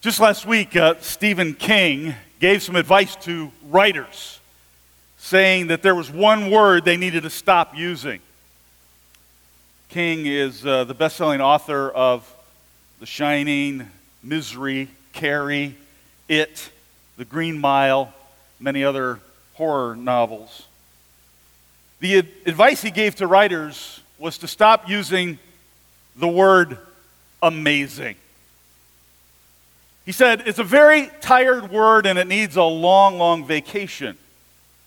Just last week, uh, Stephen King gave some advice to writers, saying that there was one word they needed to stop using. King is uh, the best selling author of The Shining, Misery, Carrie, It, The Green Mile, many other horror novels. The ad- advice he gave to writers was to stop using the word amazing. He said, It's a very tired word and it needs a long, long vacation.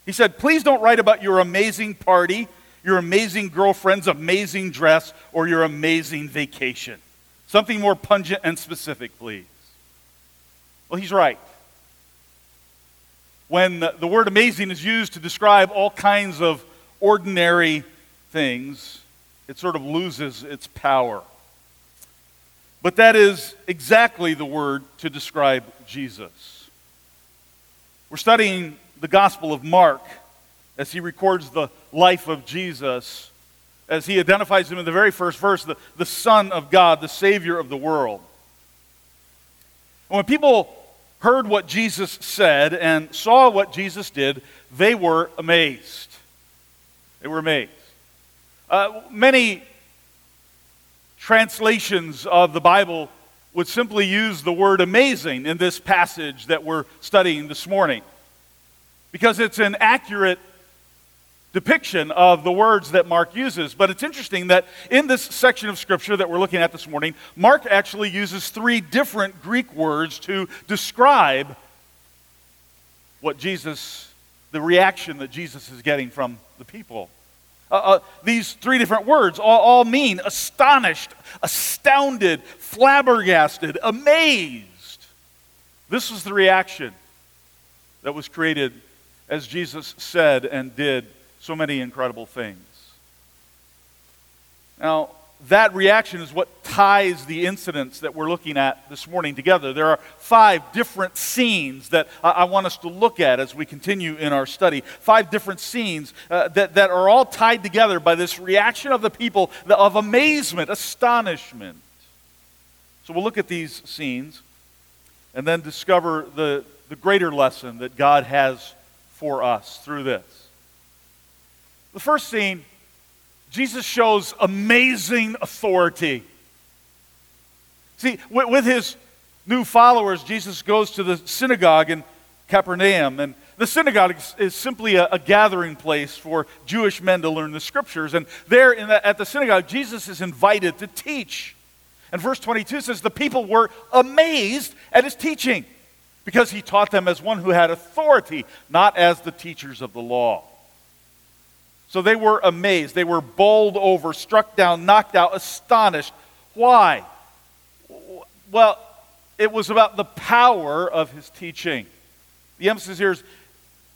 He said, Please don't write about your amazing party, your amazing girlfriend's amazing dress, or your amazing vacation. Something more pungent and specific, please. Well, he's right. When the word amazing is used to describe all kinds of ordinary things, it sort of loses its power. But that is exactly the word to describe Jesus. We're studying the Gospel of Mark as he records the life of Jesus, as he identifies him in the very first verse, the, the Son of God, the Savior of the world. And when people heard what Jesus said and saw what Jesus did, they were amazed. They were amazed. Uh, many translations of the Bible would simply use the word amazing in this passage that we're studying this morning because it's an accurate depiction of the words that Mark uses. But it's interesting that in this section of Scripture that we're looking at this morning, Mark actually uses three different Greek words to describe what Jesus, the reaction that Jesus is getting from the people. Uh, uh, these three different words all, all mean astonished, astounded, flabbergasted, amazed. This was the reaction that was created as Jesus said and did so many incredible things. Now, that reaction is what ties the incidents that we're looking at this morning together. There are five different scenes that I want us to look at as we continue in our study. Five different scenes uh, that, that are all tied together by this reaction of the people of amazement, astonishment. So we'll look at these scenes and then discover the, the greater lesson that God has for us through this. The first scene Jesus shows amazing authority. See, with, his new followers, Jesus goes to the synagogue in Capernaum. And the synagogue is, is simply a, a, gathering place for Jewish men to learn the scriptures. And there the, at the synagogue, Jesus is invited to teach. And verse 22 says, The people were amazed at his teaching because he taught them as one who had authority, not as the teachers of the law. So they were amazed. They were bowled over, struck down, knocked out, astonished. Why? Well, it was about the power of his teaching. The emphasis here is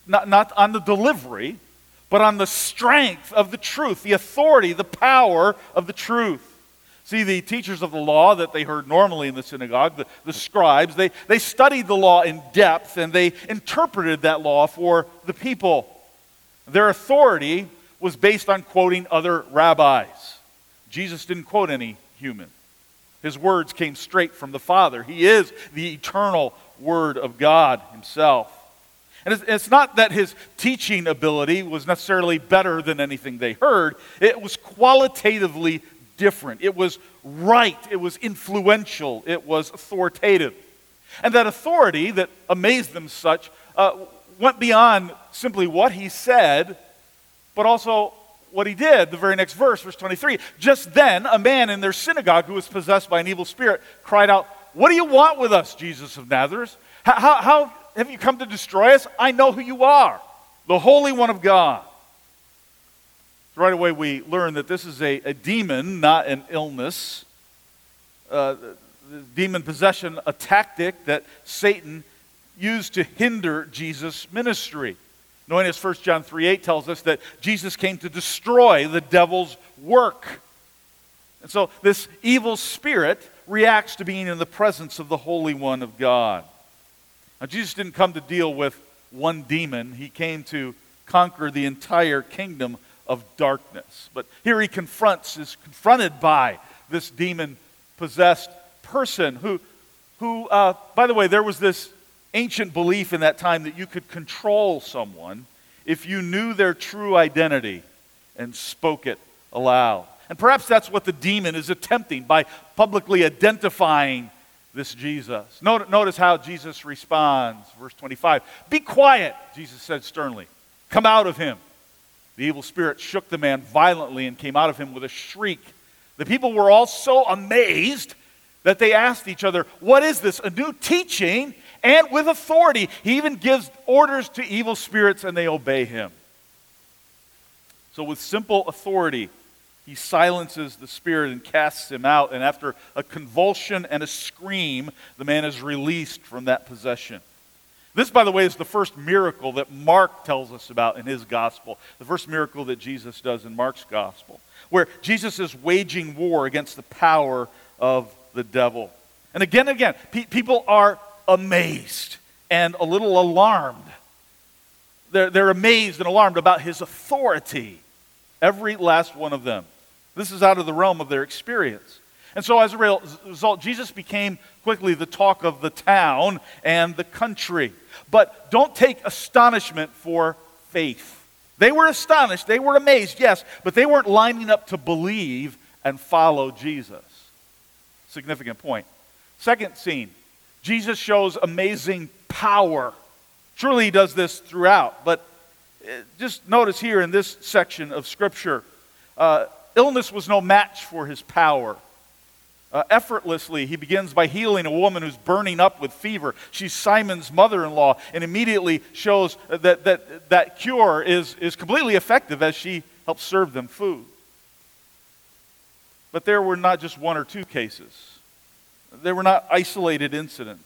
not, not on the delivery, but on the strength of the truth, the authority, the power of the truth. See, the teachers of the law that they heard normally in the synagogue, the, the scribes, they, they studied the law in depth and they interpreted that law for the people. Their authority was based on quoting other rabbis. Jesus didn't quote any human. His words came straight from the Father. He is the eternal Word of God Himself. And it's, not that his teaching ability was necessarily better than anything they heard, it was qualitatively different. It was right, it was influential, it was authoritative. And that authority that amazed them such uh, went beyond simply what he said but also what he did, the very next verse, verse 23. Just then, a man in their synagogue who was possessed by an evil spirit cried out, What do you want with us, Jesus of Nazareth? How, how, how have you come to destroy us? I know who you are, the Holy One of God. Right away, we learn that this is a, a demon, not an illness. Uh, demon possession, a tactic that Satan used to hinder Jesus' ministry. Knowing as 1 John 3 8 tells us that Jesus came to destroy the devil's work. And so this evil spirit reacts to being in the presence of the Holy One of God. Now, Jesus didn't come to deal with one demon, he came to conquer the entire kingdom of darkness. But here he confronts, is confronted by this demon possessed person who, who, uh, by the way, there was this ancient belief in that time that you could control someone if you knew their true identity and spoke it aloud. And perhaps that's what the demon is attempting by publicly identifying this Jesus. Notice how Jesus responds. Verse 25 Be quiet, Jesus said sternly. Come out of him. The evil spirit shook the man violently and came out of him with a shriek. The people were all so amazed that they asked each other, What is this? A new teaching and with authority. He even gives orders to evil spirits and they obey him. So, with simple authority, he silences the spirit and casts him out. And after a convulsion and a scream, the man is released from that possession. This, by the way, is the first miracle that Mark tells us about in his gospel. The first miracle that Jesus does in Mark's gospel, where Jesus is waging war against the power of the devil. And again and again, pe- people are amazed and a little alarmed. They're, they're amazed and alarmed about his authority. Every last one of them. This is out of the realm of their experience. And so, as a result, Jesus became quickly the talk of the town and the country. But don't take astonishment for faith. They were astonished, they were amazed, yes, but they weren't lining up to believe and follow Jesus. Significant point. Second scene Jesus shows amazing power. Surely he does this throughout, but uh, just notice here in this section of Scripture, uh, illness was no match for his power. Uh, effortlessly, he begins by healing a woman who's burning up with fever. She's Simon's mother in law, and immediately shows that, that that cure is, is completely effective as she helps serve them food. But there were not just one or two cases, they were not isolated incidents.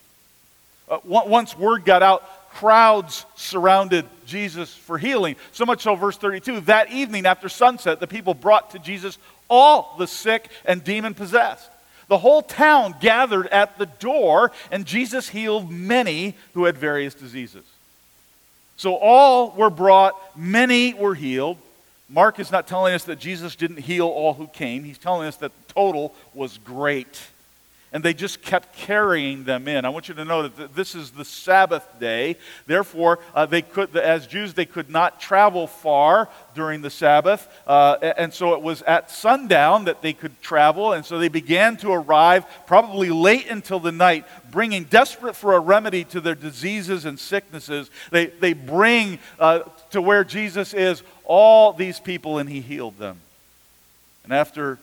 Uh, once word got out, crowds surrounded Jesus for healing. So much so, verse 32 that evening after sunset, the people brought to Jesus all the sick and demon possessed. The whole town gathered at the door, and Jesus healed many who had various diseases. So all were brought, many were healed. Mark is not telling us that Jesus didn't heal all who came. He's telling us that the total was great and they just kept carrying them in. I want you to know that this is the Sabbath day. Therefore, uh, they could, as Jews, they could not travel far during the Sabbath. Uh, and so it was at sundown that they could travel. And so they began to arrive, probably late until the night, bringing, desperate for a remedy to their diseases and sicknesses. They, they bring uh, to where Jesus is all these people, and he healed them. And after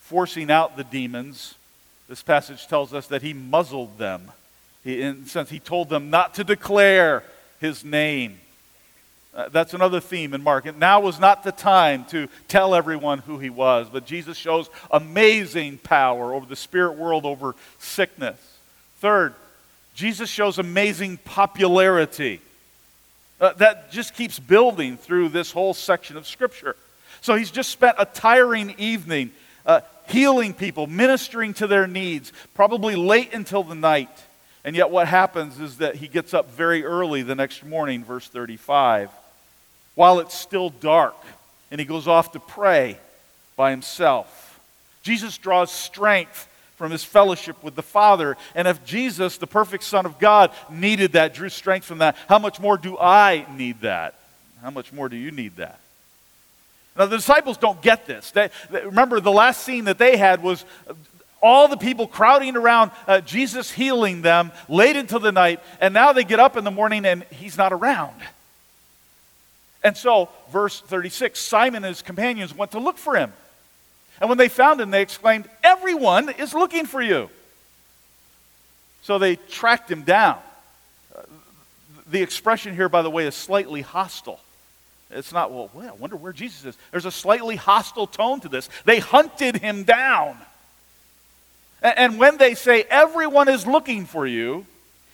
forcing out the demons, this passage tells us that he muzzled them. He, in sense, he told them not to declare his name. Uh, that's another theme in Mark. And now was not the time to tell everyone who he was, but Jesus shows amazing power over the spirit world, over sickness. Third, Jesus shows amazing popularity. Uh, that just keeps building through this whole section of Scripture. So he's just spent a tiring evening uh, healing people, ministering to their needs, probably late until the night. And yet, what happens is that he gets up very early the next morning, verse 35, while it's still dark, and he goes off to pray by himself. Jesus draws strength from his fellowship with the Father. And if Jesus, the perfect Son of God, needed that, drew strength from that, how much more do I need that? How much more do you need that? Now, the disciples don't get this. They, they, remember, the last scene that they had was all the people crowding around uh, Jesus healing them late into the night, and now they get up in the morning and he's not around. And so, verse 36 Simon and his companions went to look for him. And when they found him, they exclaimed, Everyone is looking for you. So they tracked him down. Uh, the expression here, by the way, is slightly hostile. It's not, well, well, I wonder where Jesus is. There's a slightly hostile tone to this. They hunted him down. And, and when they say everyone is looking for you,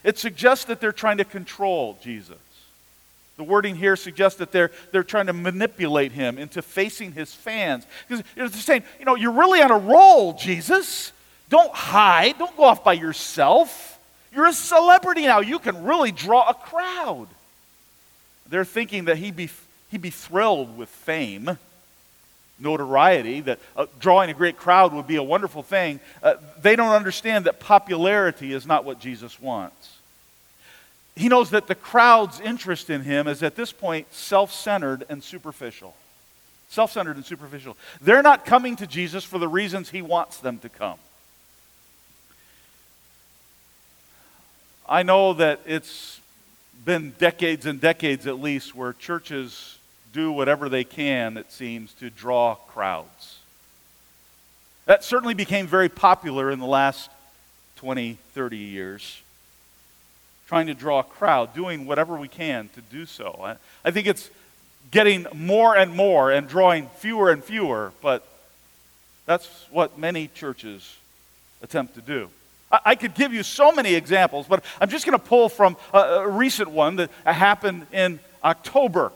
it suggests that they're trying to control Jesus. The wording here suggests that they're, they're trying to manipulate him into facing his fans. Because they're saying, you know, you're really on a roll, Jesus. Don't hide. Don't go off by yourself. You're a celebrity now. You can really draw a crowd. They're thinking that he be, he'd be thrilled with fame. notoriety, that uh, drawing a great crowd would be a wonderful thing, uh, they don't understand that popularity is not what Jesus wants. He knows that the crowd's interest in him is at this point self centered and superficial. Self centered and superficial. They're not coming to Jesus for the reasons he wants them to come. I know that it's been decades and decades at least where churches do whatever they can, it seems, to draw crowds. That certainly became very popular in the last 20, 30 years. Trying to draw a crowd, doing whatever we can to do so. I, think it's getting more and more and drawing fewer and fewer, but that's what many churches attempt to do. I, could give you so many examples, but I'm just going to pull from a recent one that happened in October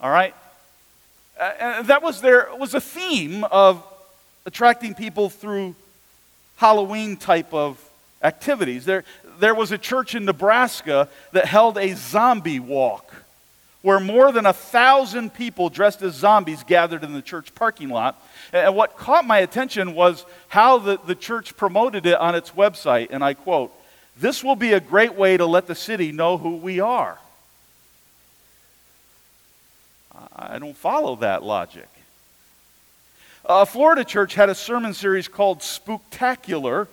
all right? Uh, that was there was a theme of attracting people through Halloween type of activities. There, there was a church in Nebraska that held a zombie walk where more than a thousand people dressed as zombies gathered in the church parking lot. And what caught my attention was how the, the church promoted it on its website. And I quote, This will be a great way to let the city know who we are. I don't follow that logic. A Florida church had a sermon series called Spooktacular,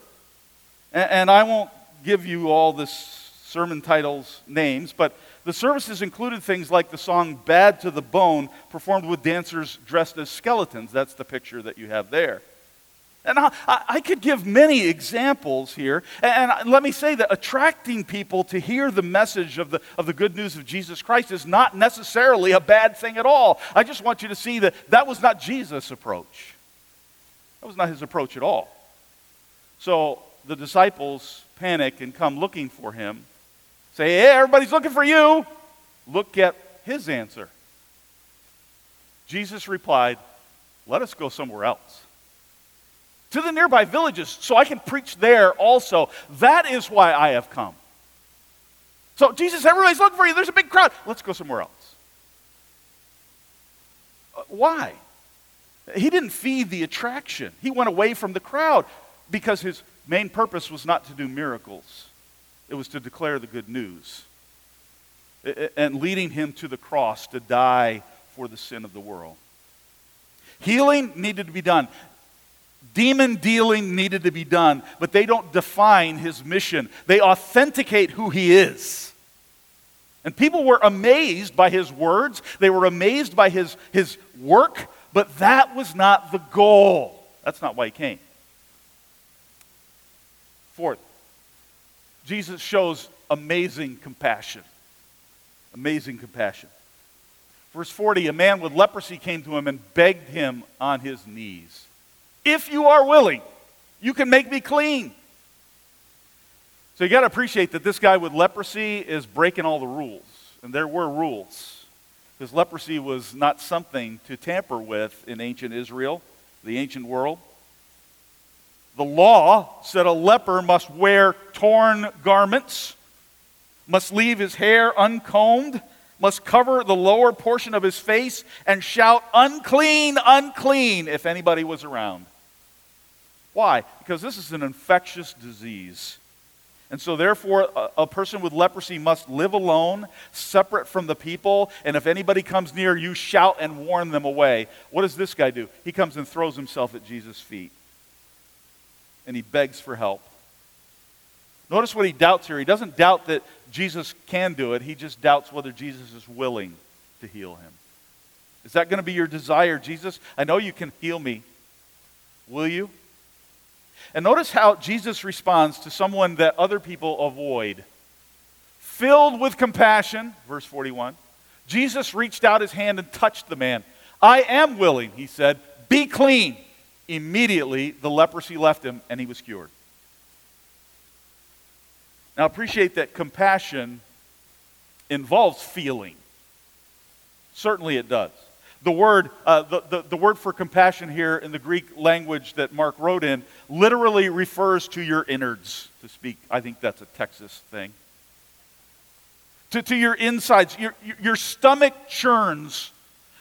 and I won't give you all the sermon titles names, but the services included things like the song Bad to the Bone, performed with dancers dressed as skeletons. That's the picture that you have there. And I, I, could give many examples here. And let me say that attracting people to hear the message of the, of the good news of Jesus Christ is not necessarily a bad thing at all. I just want you to see that that was not Jesus' approach. That was not his approach at all. So the disciples panic and come looking for him. Say, hey, everybody's looking for you. Look at his answer. Jesus replied, Let us go somewhere else to the nearby villages so I can preach there also. That is why I have come. So, Jesus, everybody's looking for you. There's a big crowd. Let's go somewhere else. Uh, why? He didn't feed the attraction, he went away from the crowd because his main purpose was not to do miracles, it was to declare the good news and leading him to the cross to die for the sin of the world. Healing needed to be done. Demon dealing needed to be done, but they don't define his mission. They authenticate who he is. And people were amazed by his words, they were amazed by his, his work, but that was not the goal. That's not why he came. Fourth, Jesus shows amazing compassion. Amazing compassion. Verse 40 a man with leprosy came to him and begged him on his knees. If you are willing, you can make me clean. So you got to appreciate that this guy with leprosy is breaking all the rules. And there were rules. Because leprosy was not something to tamper with in ancient Israel, the ancient world. The law said a leper must wear torn garments, must leave his hair uncombed, must cover the lower portion of his face, and shout, Unclean, unclean, if anybody was around. Why? Because this is an infectious disease. And so, therefore, a, a, person with leprosy must live alone, separate from the people, and if anybody comes near, you shout and warn them away. What does this guy do? He comes and throws himself at Jesus' feet, and he begs for help. Notice what he doubts here. He doesn't doubt that Jesus can do it, he just doubts whether Jesus is willing to heal him. Is that going to be your desire, Jesus? I know you can heal me. Will you? And notice how Jesus responds to someone that other people avoid. Filled with compassion, verse 41, Jesus reached out his hand and touched the man. I am willing, he said, be clean. Immediately, the leprosy left him and he was cured. Now, appreciate that compassion involves feeling. Certainly, it does. The word, uh, the, the, the word for compassion here in the Greek language that Mark wrote in literally refers to your innards, to speak. I think that's a Texas thing. To, to your insides, your, your stomach churns.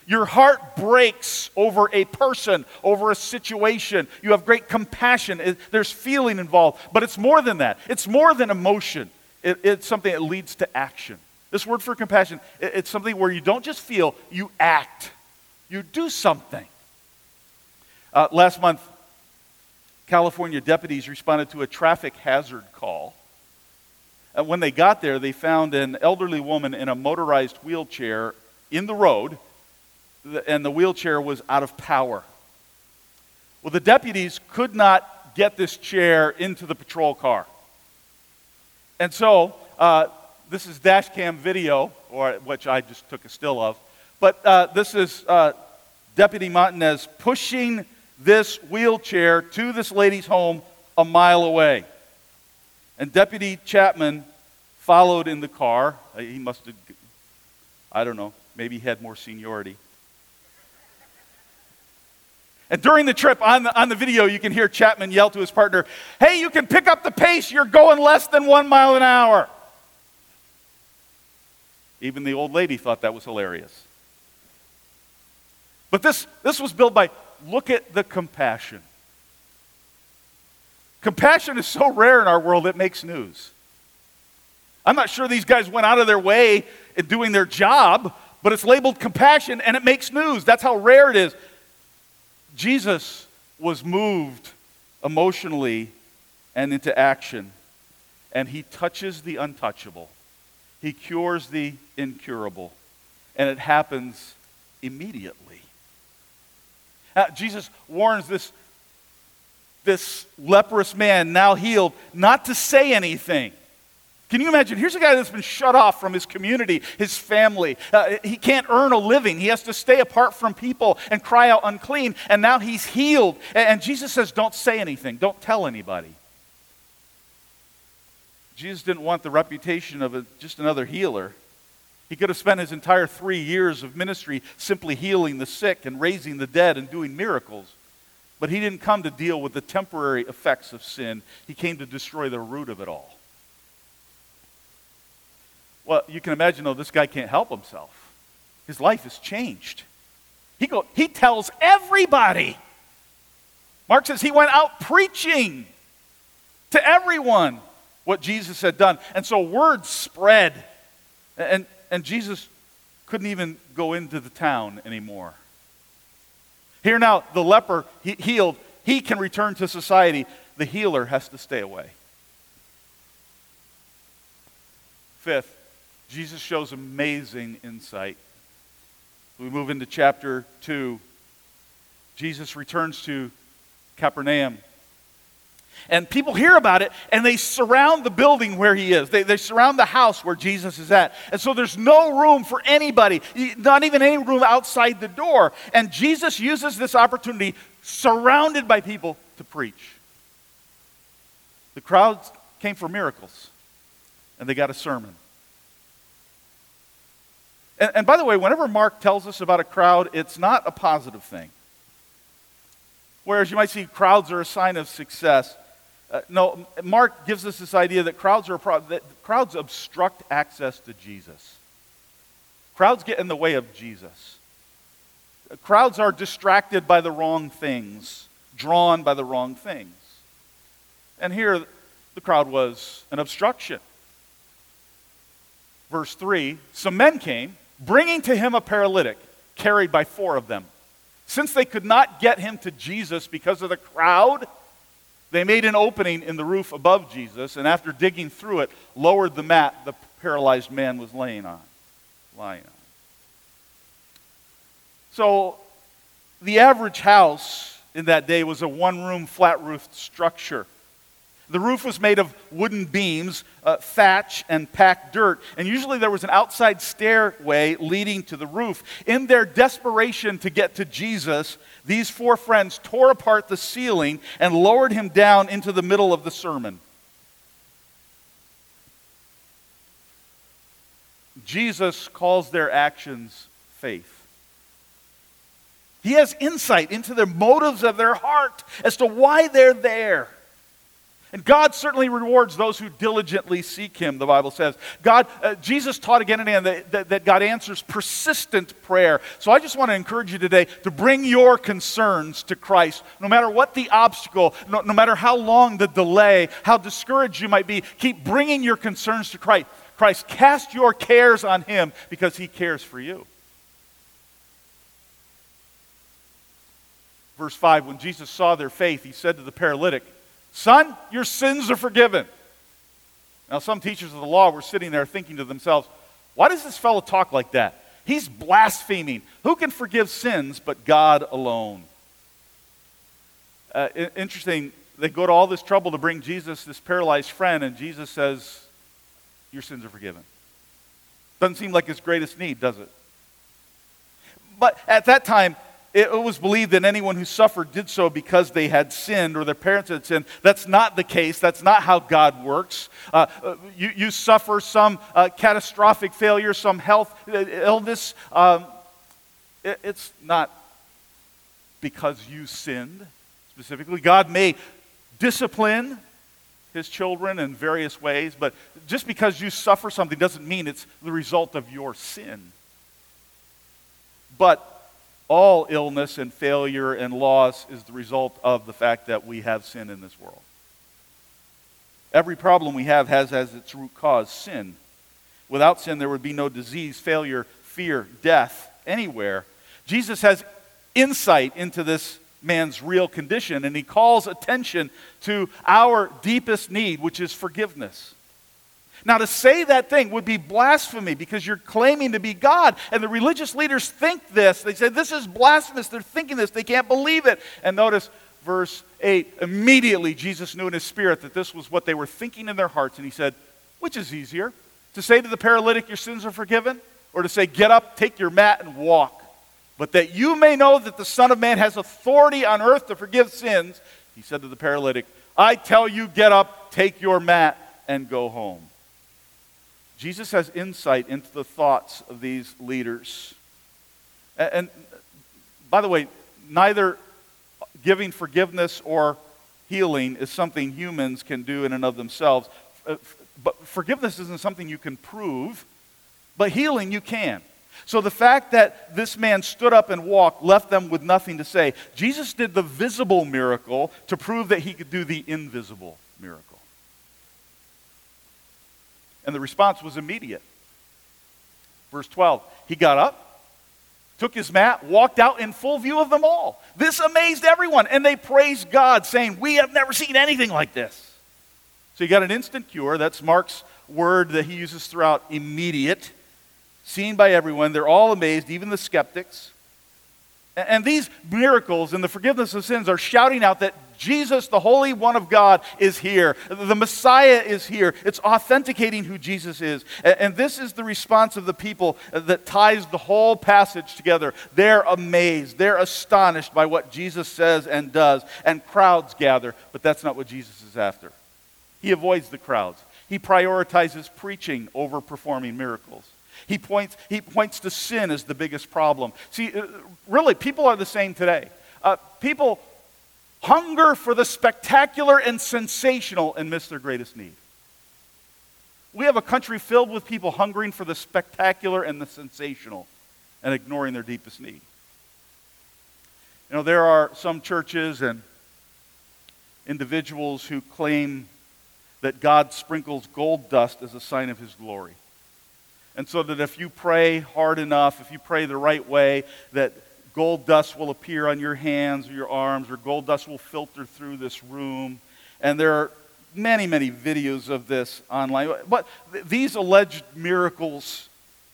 Your heart breaks over a person, over a situation. You have great compassion. There's feeling involved. But it's more than that, it's more than emotion. It, it's something that leads to action. This word for compassion, it, it's something where you don't just feel, you act, you do something. Uh, last month, California deputies responded to a traffic hazard call. Uh, when they got there, they found an elderly woman in a motorized wheelchair in the road and the wheelchair was out of power. Well, the deputies could not get this chair into the patrol car. And so, uh, this is dash cam video, or, which I just took a still of. But uh, this is uh, Deputy Montanez pushing this wheelchair to this lady's home a mile away. And Deputy Chapman followed in the car. Uh, he must have, I don't know, maybe he had more seniority. And during the trip, on the, on the video, you can hear Chapman yell to his partner, Hey, you can pick up the pace. You're going less than one mile an hour. Even the old lady thought that was hilarious. But this, this was built by look at the compassion. Compassion is so rare in our world, it makes news. I'm not sure these guys went out of their way in doing their job, but it's labeled compassion and it makes news. That's how rare it is. Jesus was moved emotionally and into action, and he touches the untouchable. He cures the incurable, and it happens immediately. Uh, Jesus warns this, this leprous man, now healed, not to say anything. Can you imagine? Here's a guy that's been shut off from his community, his family. Uh, he can't earn a living. He has to stay apart from people and cry out unclean. And now he's healed. And, and Jesus says, Don't say anything, don't tell anybody. Jesus didn't want the reputation of a, just another healer. He could have spent his entire three years of ministry simply healing the sick and raising the dead and doing miracles. But he didn't come to deal with the temporary effects of sin, he came to destroy the root of it all. Well, you can imagine, though, this guy can't help himself. His life has changed. He, go, he tells everybody. Mark says he went out preaching to everyone what Jesus had done. And so word spread. And, and Jesus couldn't even go into the town anymore. Here now, the leper he, healed, he can return to society. The healer has to stay away. Fifth, Jesus shows amazing insight. We move into chapter 2. Jesus returns to Capernaum. And people hear about it and they surround the building where he is. They, they surround the house where Jesus is at. And so there's no room for anybody, not even any room outside the door. And Jesus uses this opportunity, surrounded by people, to preach. The crowds came for miracles and they got a sermon. And, and by the way, whenever Mark tells us about a crowd, it's not a positive thing. Whereas you might see crowds are a sign of success. Uh, no, Mark gives us this idea that crowds are pro- that crowds obstruct access to Jesus. Crowds get in the way of Jesus. Uh, crowds are distracted by the wrong things, drawn by the wrong things. And here, the crowd was an obstruction. Verse 3 Some men came bringing to him a paralytic carried by four of them. Since they could not get him to Jesus because of the crowd, they made an opening in the roof above Jesus, and after digging through it, lowered the mat the paralyzed man was laying on, lying on. So, the average house in that day was a one room, flat roofed structure. The roof was made of wooden beams, uh, thatch, and packed dirt. And usually there was an outside stairway leading to the roof. In their desperation to get to Jesus, these four friends tore apart the ceiling and lowered him down into the middle of the sermon. Jesus calls their actions faith. He has insight into the motives of their heart as to why they're there. And God certainly rewards those who diligently seek Him, the Bible says. God, uh, Jesus taught again and again that, that, that, God answers persistent prayer. So I just want to encourage you today to bring your concerns to Christ. No matter what the obstacle, no, no matter how long the delay, how discouraged you might be, keep bringing your concerns to Christ. Christ, cast your cares on Him because He cares for you. Verse 5 When Jesus saw their faith, He said to the paralytic, Son, your sins are forgiven. Now, some teachers of the law were sitting there thinking to themselves, why does this fellow talk like that? He's blaspheming. Who can forgive sins but God alone? Uh, interesting, they go to all this trouble to bring Jesus this paralyzed friend, and Jesus says, Your sins are forgiven. Doesn't seem like his greatest need, does it? But at that time, it was believed that anyone who suffered did so because they had sinned or their parents had sinned. That's not the case. That's not how God works. Uh, uh you, you, suffer some uh, catastrophic failure, some health uh, illness. Um, it, it's not because you sinned specifically. God may discipline his children in various ways, but just because you suffer something doesn't mean it's the result of your sin. But all illness and failure and loss is the result of the fact that we have sin in this world. Every problem we have has as its root cause sin. Without sin, there would be no disease, failure, fear, death anywhere. Jesus has insight into this man's real condition, and he calls attention to our deepest need, which is forgiveness. Now, to say that thing would be blasphemy because you're claiming to be God. And the religious leaders think this. They say, This is blasphemous. They're thinking this. They can't believe it. And notice verse 8 immediately Jesus knew in his spirit that this was what they were thinking in their hearts. And he said, Which is easier? To say to the paralytic, Your sins are forgiven? Or to say, Get up, take your mat, and walk? But that you may know that the Son of Man has authority on earth to forgive sins, he said to the paralytic, I tell you, get up, take your mat, and go home. Jesus has insight into the thoughts of these leaders. And, and by the way, neither giving forgiveness or healing is something humans can do in and of themselves. Uh, but forgiveness isn't something you can prove, but healing you can. So the fact that this man stood up and walked left them with nothing to say. Jesus did the visible miracle to prove that he could do the invisible miracle. And the response was immediate. Verse 12 He got up, took his mat, walked out in full view of them all. This amazed everyone, and they praised God, saying, We have never seen anything like this. So he got an instant cure. That's Mark's word that he uses throughout immediate, seen by everyone. They're all amazed, even the skeptics. And these miracles and the forgiveness of sins are shouting out that Jesus, the Holy One of God, is here. The Messiah is here. It's authenticating who Jesus is. And this is the response of the people that ties the whole passage together. They're amazed, they're astonished by what Jesus says and does, and crowds gather. But that's not what Jesus is after. He avoids the crowds, he prioritizes preaching over performing miracles. He points, he points to sin as the biggest problem. See, uh, really, people are the same today. Uh, people hunger for the spectacular and sensational and miss their greatest need. We have a country filled with people hungering for the spectacular and the sensational and ignoring their deepest need. You know, there are some churches and individuals who claim that God sprinkles gold dust as a sign of his glory. And so that if you pray hard enough, if you pray the right way, that gold dust will appear on your hands or your arms, or gold dust will filter through this room. And there are many, many videos of this online. But th- these alleged miracles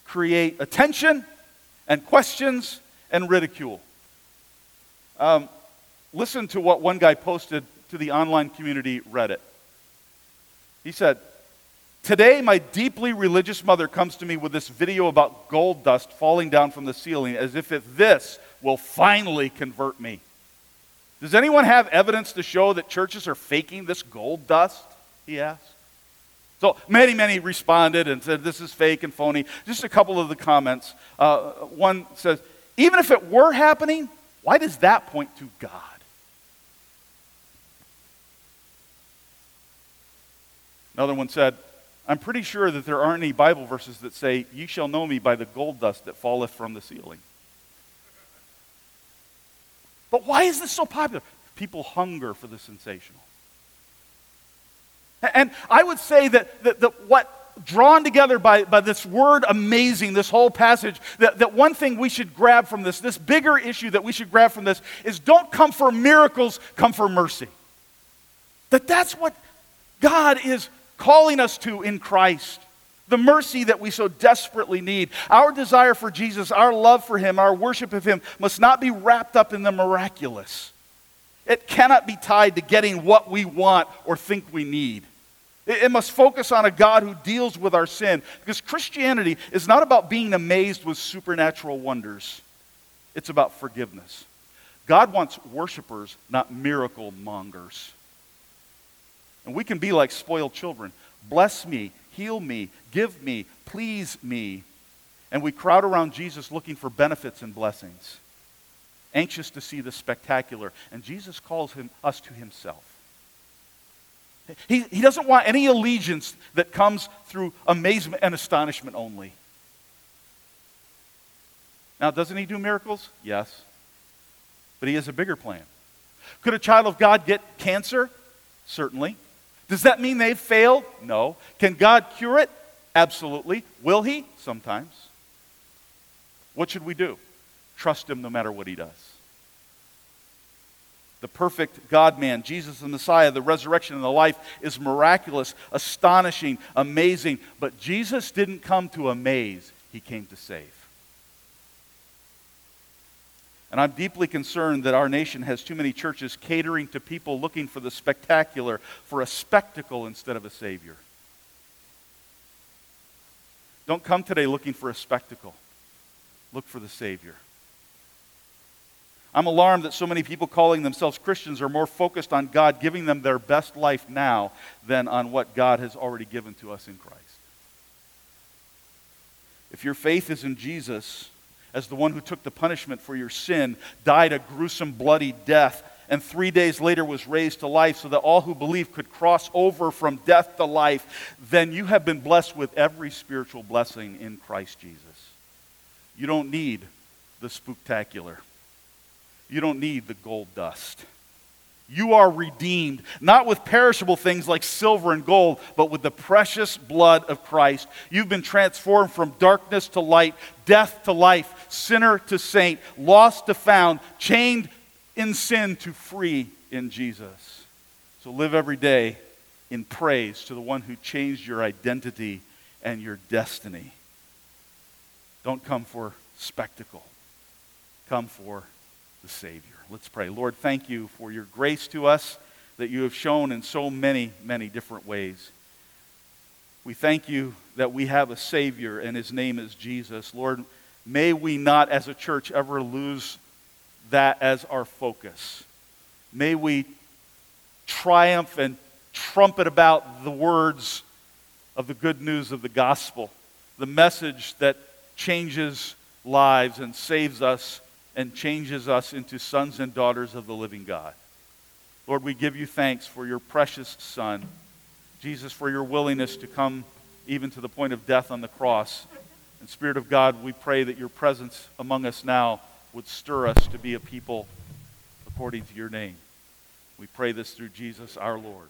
create attention and questions and ridicule. Um, listen to what one guy posted to the online community Reddit. He said, Today, my deeply religious mother comes to me with this video about gold dust falling down from the ceiling as if it, this will finally convert me. Does anyone have evidence to show that churches are faking this gold dust? He asked. So many, many responded and said, This is fake and phony. Just a couple of the comments. Uh, one says, Even if it were happening, why does that point to God? Another one said, I'm pretty sure that there aren't any Bible verses that say, Ye shall know me by the gold dust that falleth from the ceiling. But why is this so popular? People hunger for the sensational. And I would say that, that, that what drawn together by, by this word amazing, this whole passage, that, that one thing we should grab from this, this bigger issue that we should grab from this, is don't come for miracles, come for mercy. That that's what God is calling us to in Christ. The mercy that we so desperately need. Our desire for Jesus, our love for Him, our worship of Him must not be wrapped up in the miraculous. It cannot be tied to getting what we want or think we need. It must focus on a God who deals with our sin. Because Christianity is not about being amazed with supernatural wonders, it's about forgiveness. God wants worshipers, not miracle mongers. And we can be like spoiled children. Bless me, heal me, give me, please me. And we crowd around Jesus looking for benefits and blessings, anxious to see the spectacular. And Jesus calls him, us to himself. He, he doesn't want any allegiance that comes through amazement and astonishment only. Now, doesn't he do miracles? Yes. But he has a bigger plan. Could a child of God get cancer? Certainly. Does that mean they've failed? No. Can God cure it? Absolutely. Will he? Sometimes. What should we do? Trust him no matter what he does the perfect God man, Jesus the Messiah, the resurrection and the life is miraculous, astonishing, amazing. But Jesus didn't come to amaze, he came to save. And I'm deeply concerned that our nation has too many churches catering to people looking for the spectacular, for a spectacle instead of a Savior. Don't come today looking for a spectacle, look for the Savior. I'm alarmed that so many people calling themselves Christians are more focused on God giving them their best life now than on what God has already given to us in Christ. If your faith is in Jesus as the one who took the punishment for your sin, died a gruesome, bloody death, and three days later was raised to life so that all who believe could cross over from death to life, then you have been blessed with every spiritual blessing in Christ Jesus. You don't need the spectacular. You don't need the gold dust. You are redeemed, not with perishable things like silver and gold, but with the precious blood of Christ. You've been transformed from darkness to light, death to life, sinner to saint, lost to found, chained in sin to free in Jesus. So live every day in praise to the one who changed your identity and your destiny. Don't come for spectacle, come for the Savior. Let's pray. Lord, thank you for your grace to us that you have shown in so many, many different ways. We thank you that we have a Savior, and his name is Jesus. Lord, may we not as a church ever lose that as our focus. May we triumph and trumpet about the words of the good news of the gospel, the message that changes lives and saves us and changes us into sons and daughters of the living God. Lord, we give you thanks for your precious Son, Jesus, for your willingness to come even to the point of death on the cross. And Spirit of God, we pray that your presence among us now would stir us to be a people according to your name. We pray this through Jesus our Lord.